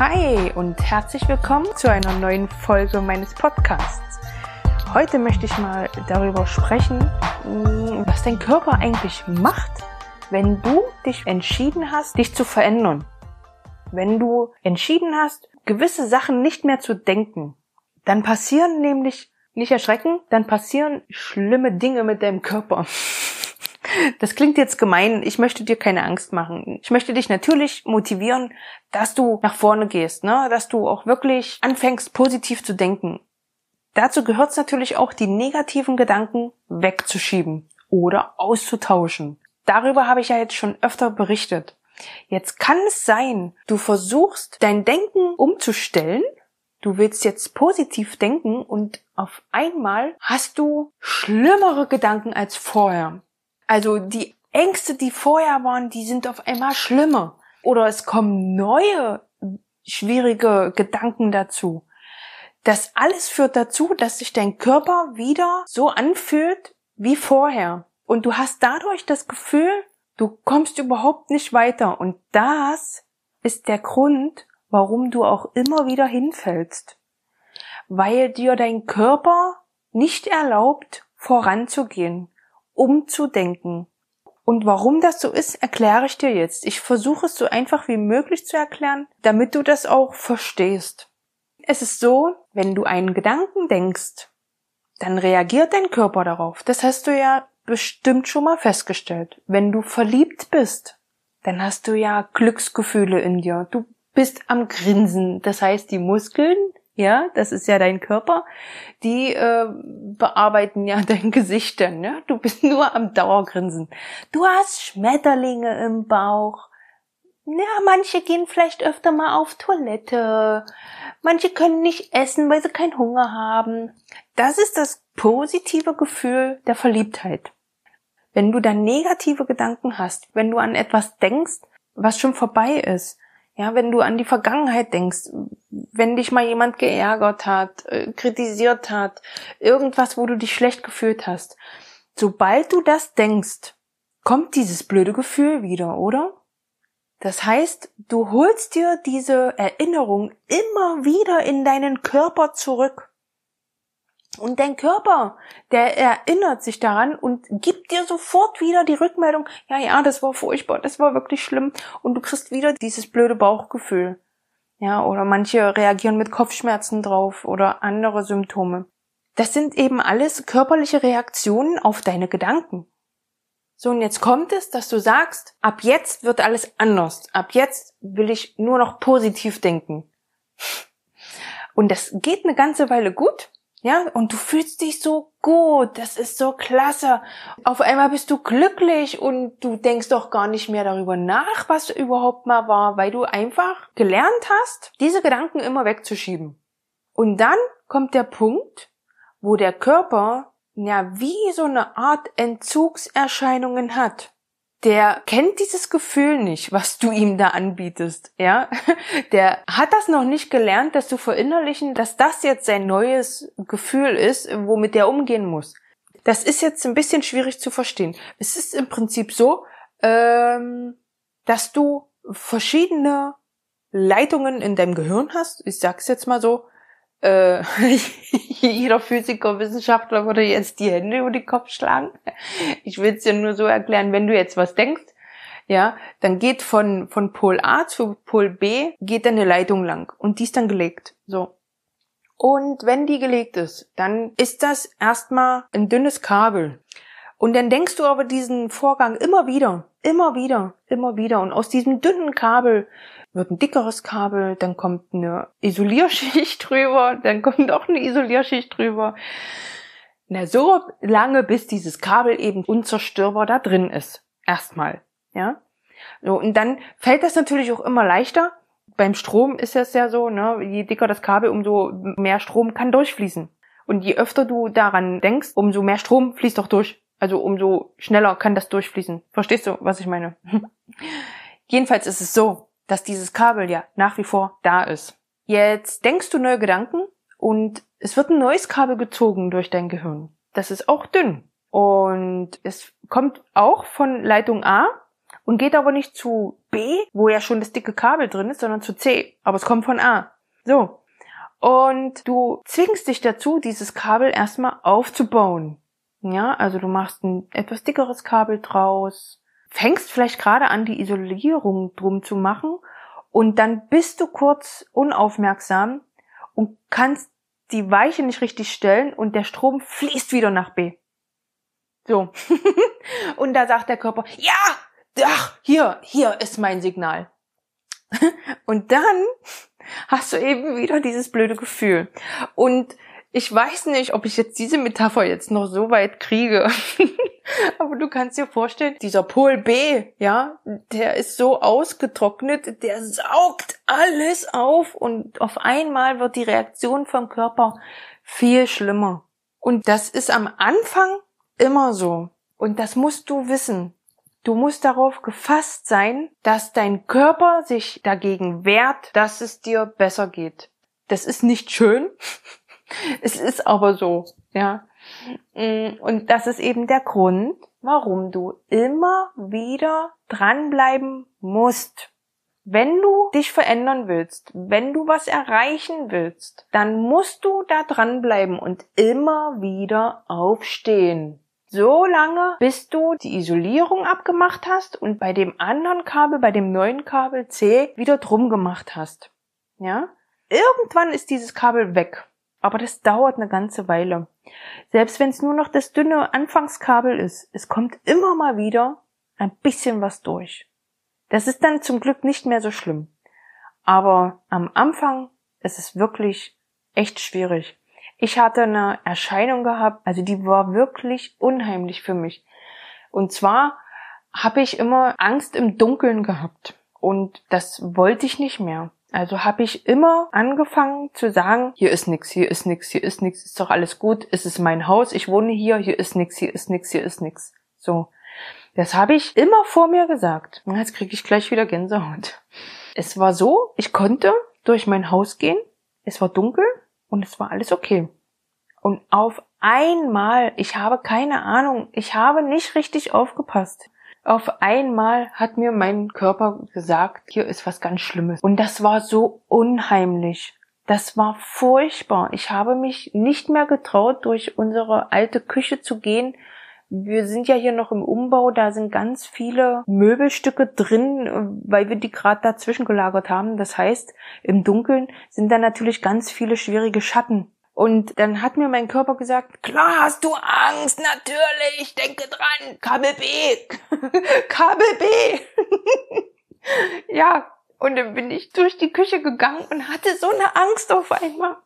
Hi und herzlich willkommen zu einer neuen Folge meines Podcasts. Heute möchte ich mal darüber sprechen, mm, was dein Körper eigentlich macht, wenn du dich entschieden hast, dich zu verändern. Wenn du entschieden hast, gewisse Sachen nicht mehr zu denken, dann passieren nämlich, nicht erschrecken, dann passieren schlimme Dinge mit deinem Körper. Das klingt jetzt gemein. Ich möchte dir keine Angst machen. Ich möchte dich natürlich motivieren, dass du nach vorne gehst, ne? dass du auch wirklich anfängst, positiv zu denken. Dazu gehört es natürlich auch, die negativen Gedanken wegzuschieben oder auszutauschen. Darüber habe ich ja jetzt schon öfter berichtet. Jetzt kann es sein, du versuchst dein Denken umzustellen. Du willst jetzt positiv denken und auf einmal hast du schlimmere Gedanken als vorher. Also die Ängste, die vorher waren, die sind auf einmal schlimmer. Oder es kommen neue, schwierige Gedanken dazu. Das alles führt dazu, dass sich dein Körper wieder so anfühlt wie vorher. Und du hast dadurch das Gefühl, du kommst überhaupt nicht weiter. Und das ist der Grund, warum du auch immer wieder hinfällst. Weil dir dein Körper nicht erlaubt, voranzugehen umzudenken. Und warum das so ist, erkläre ich dir jetzt. Ich versuche es so einfach wie möglich zu erklären, damit du das auch verstehst. Es ist so, wenn du einen Gedanken denkst, dann reagiert dein Körper darauf. Das hast du ja bestimmt schon mal festgestellt. Wenn du verliebt bist, dann hast du ja Glücksgefühle in dir. Du bist am Grinsen. Das heißt, die Muskeln ja, das ist ja dein Körper, die äh, bearbeiten ja dein Gesicht dann, ne? Du bist nur am Dauergrinsen. Du hast Schmetterlinge im Bauch. Ja, manche gehen vielleicht öfter mal auf Toilette. Manche können nicht essen, weil sie keinen Hunger haben. Das ist das positive Gefühl der Verliebtheit. Wenn du dann negative Gedanken hast, wenn du an etwas denkst, was schon vorbei ist, ja, wenn du an die Vergangenheit denkst, wenn dich mal jemand geärgert hat, äh, kritisiert hat, irgendwas, wo du dich schlecht gefühlt hast. Sobald du das denkst, kommt dieses blöde Gefühl wieder, oder? Das heißt, du holst dir diese Erinnerung immer wieder in deinen Körper zurück. Und dein Körper, der erinnert sich daran und gibt dir sofort wieder die Rückmeldung, ja, ja, das war furchtbar, das war wirklich schlimm. Und du kriegst wieder dieses blöde Bauchgefühl. Ja, oder manche reagieren mit Kopfschmerzen drauf oder andere Symptome. Das sind eben alles körperliche Reaktionen auf deine Gedanken. So, und jetzt kommt es, dass du sagst, ab jetzt wird alles anders. Ab jetzt will ich nur noch positiv denken. Und das geht eine ganze Weile gut. Ja, und du fühlst dich so gut, das ist so klasse. Auf einmal bist du glücklich und du denkst doch gar nicht mehr darüber nach, was überhaupt mal war, weil du einfach gelernt hast, diese Gedanken immer wegzuschieben. Und dann kommt der Punkt, wo der Körper ja wie so eine Art Entzugserscheinungen hat der kennt dieses Gefühl nicht, was du ihm da anbietest, ja? Der hat das noch nicht gelernt, dass du verinnerlichen, dass das jetzt sein neues Gefühl ist, womit der umgehen muss. Das ist jetzt ein bisschen schwierig zu verstehen. Es ist im Prinzip so, ähm, dass du verschiedene Leitungen in deinem Gehirn hast. Ich sag's jetzt mal so. Äh, jeder Physiker, Wissenschaftler würde jetzt die Hände über den Kopf schlagen. Ich will es dir nur so erklären, wenn du jetzt was denkst, ja, dann geht von, von Pol A zu Pol B, geht dann eine Leitung lang und die ist dann gelegt. So. Und wenn die gelegt ist, dann ist das erstmal ein dünnes Kabel. Und dann denkst du aber diesen Vorgang immer wieder, immer wieder, immer wieder. Und aus diesem dünnen Kabel wird ein dickeres Kabel, dann kommt eine Isolierschicht drüber, dann kommt auch eine Isolierschicht drüber. Na, so lange, bis dieses Kabel eben unzerstörbar da drin ist. Erstmal, ja. So, und dann fällt das natürlich auch immer leichter. Beim Strom ist es ja so, ne, je dicker das Kabel, umso mehr Strom kann durchfließen. Und je öfter du daran denkst, umso mehr Strom fließt doch durch. Also umso schneller kann das durchfließen. Verstehst du, was ich meine? Jedenfalls ist es so, dass dieses Kabel ja nach wie vor da ist. Jetzt denkst du neue Gedanken und es wird ein neues Kabel gezogen durch dein Gehirn. Das ist auch dünn. Und es kommt auch von Leitung A und geht aber nicht zu B, wo ja schon das dicke Kabel drin ist, sondern zu C. Aber es kommt von A. So. Und du zwingst dich dazu, dieses Kabel erstmal aufzubauen. Ja, also du machst ein etwas dickeres Kabel draus, fängst vielleicht gerade an, die Isolierung drum zu machen und dann bist du kurz unaufmerksam und kannst die Weiche nicht richtig stellen und der Strom fließt wieder nach B. So. und da sagt der Körper, ja, ach, hier, hier ist mein Signal. und dann hast du eben wieder dieses blöde Gefühl. Und ich weiß nicht, ob ich jetzt diese Metapher jetzt noch so weit kriege. Aber du kannst dir vorstellen, dieser Pol B, ja, der ist so ausgetrocknet, der saugt alles auf und auf einmal wird die Reaktion vom Körper viel schlimmer. Und das ist am Anfang immer so. Und das musst du wissen. Du musst darauf gefasst sein, dass dein Körper sich dagegen wehrt, dass es dir besser geht. Das ist nicht schön. Es ist aber so, ja. Mm, und das ist eben der Grund, warum du immer wieder dranbleiben musst. Wenn du dich verändern willst, wenn du was erreichen willst, dann musst du da dranbleiben und immer wieder aufstehen. So lange, bis du die Isolierung abgemacht hast und bei dem anderen Kabel, bei dem neuen Kabel C wieder drum gemacht hast. Ja? Irgendwann ist dieses Kabel weg. Aber das dauert eine ganze Weile. Selbst wenn es nur noch das dünne Anfangskabel ist, es kommt immer mal wieder ein bisschen was durch. Das ist dann zum Glück nicht mehr so schlimm. Aber am Anfang ist es wirklich echt schwierig. Ich hatte eine Erscheinung gehabt, also die war wirklich unheimlich für mich. Und zwar habe ich immer Angst im Dunkeln gehabt. Und das wollte ich nicht mehr. Also habe ich immer angefangen zu sagen, hier ist nix, hier ist nix, hier ist nix, ist doch alles gut, es ist mein Haus, ich wohne hier, hier ist nix, hier ist nix, hier ist nix. So. Das habe ich immer vor mir gesagt. Jetzt kriege ich gleich wieder Gänsehaut. Es war so, ich konnte durch mein Haus gehen, es war dunkel und es war alles okay. Und auf einmal, ich habe keine Ahnung, ich habe nicht richtig aufgepasst. Auf einmal hat mir mein Körper gesagt, hier ist was ganz Schlimmes. Und das war so unheimlich. Das war furchtbar. Ich habe mich nicht mehr getraut, durch unsere alte Küche zu gehen. Wir sind ja hier noch im Umbau, da sind ganz viele Möbelstücke drin, weil wir die gerade dazwischen gelagert haben. Das heißt, im Dunkeln sind da natürlich ganz viele schwierige Schatten. Und dann hat mir mein Körper gesagt, klar hast du Angst, natürlich, denke dran, Kabel B, Kabel B. ja, und dann bin ich durch die Küche gegangen und hatte so eine Angst auf einmal.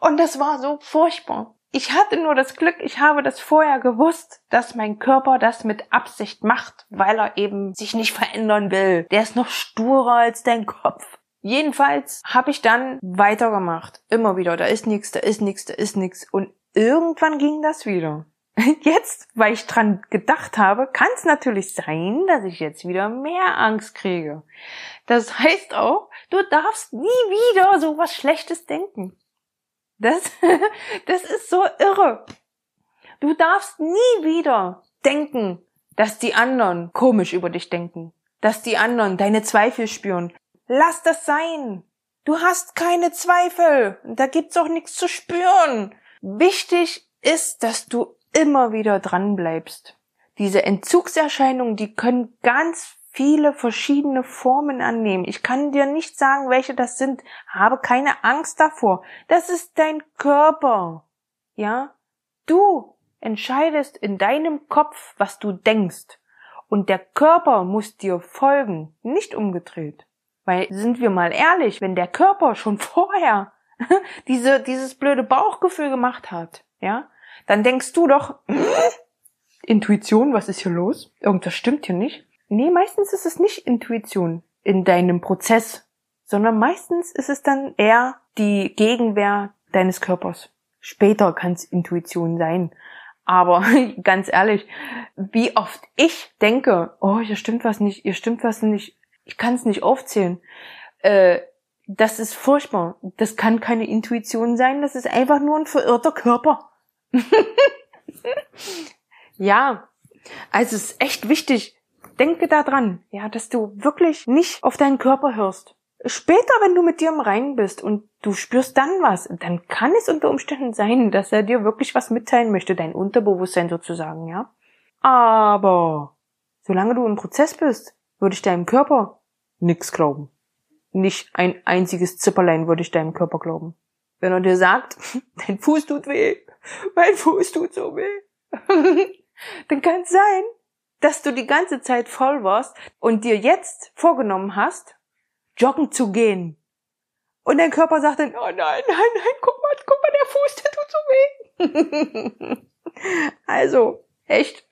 Und das war so furchtbar. Ich hatte nur das Glück, ich habe das vorher gewusst, dass mein Körper das mit Absicht macht, weil er eben sich nicht verändern will. Der ist noch sturer als dein Kopf. Jedenfalls habe ich dann weitergemacht. Immer wieder, da ist nichts, da ist nichts, da ist nichts. Und irgendwann ging das wieder. Jetzt, weil ich dran gedacht habe, kann es natürlich sein, dass ich jetzt wieder mehr Angst kriege. Das heißt auch, du darfst nie wieder so was Schlechtes denken. Das, das ist so irre. Du darfst nie wieder denken, dass die anderen komisch über dich denken, dass die anderen deine Zweifel spüren, Lass das sein. Du hast keine Zweifel. Da gibt's auch nichts zu spüren. Wichtig ist, dass du immer wieder dran bleibst. Diese Entzugserscheinungen, die können ganz viele verschiedene Formen annehmen. Ich kann dir nicht sagen, welche das sind. Habe keine Angst davor. Das ist dein Körper. Ja? Du entscheidest in deinem Kopf, was du denkst. Und der Körper muss dir folgen, nicht umgedreht. Weil sind wir mal ehrlich, wenn der Körper schon vorher diese, dieses blöde Bauchgefühl gemacht hat, ja, dann denkst du doch, Intuition, was ist hier los? Irgendwas stimmt hier nicht. Nee, meistens ist es nicht Intuition in deinem Prozess, sondern meistens ist es dann eher die Gegenwehr deines Körpers. Später kann es Intuition sein. Aber ganz ehrlich, wie oft ich denke, oh, hier stimmt was nicht, hier stimmt was nicht, ich kann es nicht aufzählen. Äh, das ist furchtbar. Das kann keine Intuition sein, das ist einfach nur ein verirrter Körper. ja, also es ist echt wichtig, denke daran, ja, dass du wirklich nicht auf deinen Körper hörst. Später, wenn du mit dir im Reinen bist und du spürst dann was, dann kann es unter Umständen sein, dass er dir wirklich was mitteilen möchte, dein Unterbewusstsein sozusagen, ja. Aber solange du im Prozess bist, würde ich deinem Körper nix glauben. Nicht ein einziges Zipperlein würde ich deinem Körper glauben. Wenn er dir sagt, dein Fuß tut weh, mein Fuß tut so weh, dann kann es sein, dass du die ganze Zeit voll warst und dir jetzt vorgenommen hast, joggen zu gehen. Und dein Körper sagt dann, oh nein, nein, nein, guck mal, guck mal, der Fuß, der tut so weh. also, echt,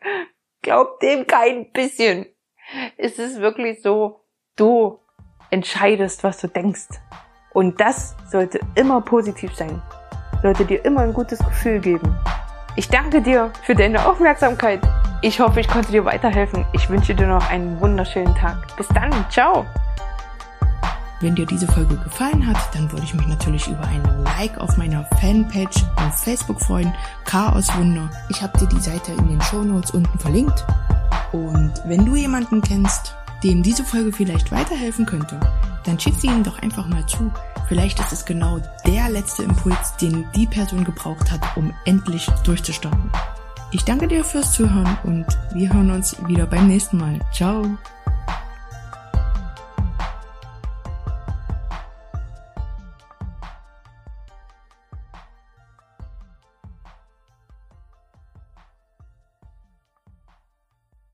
glaub dem kein bisschen. Es ist wirklich so, du entscheidest, was du denkst. Und das sollte immer positiv sein. Sollte dir immer ein gutes Gefühl geben. Ich danke dir für deine Aufmerksamkeit. Ich hoffe, ich konnte dir weiterhelfen. Ich wünsche dir noch einen wunderschönen Tag. Bis dann. Ciao. Wenn dir diese Folge gefallen hat, dann würde ich mich natürlich über einen Like auf meiner Fanpage auf Facebook freuen. Chaos Wunder. Ich habe dir die Seite in den Show Notes unten verlinkt. Und wenn du jemanden kennst, dem diese Folge vielleicht weiterhelfen könnte, dann schick sie ihm doch einfach mal zu. Vielleicht ist es genau der letzte Impuls, den die Person gebraucht hat, um endlich durchzustarten. Ich danke dir fürs Zuhören und wir hören uns wieder beim nächsten Mal. Ciao!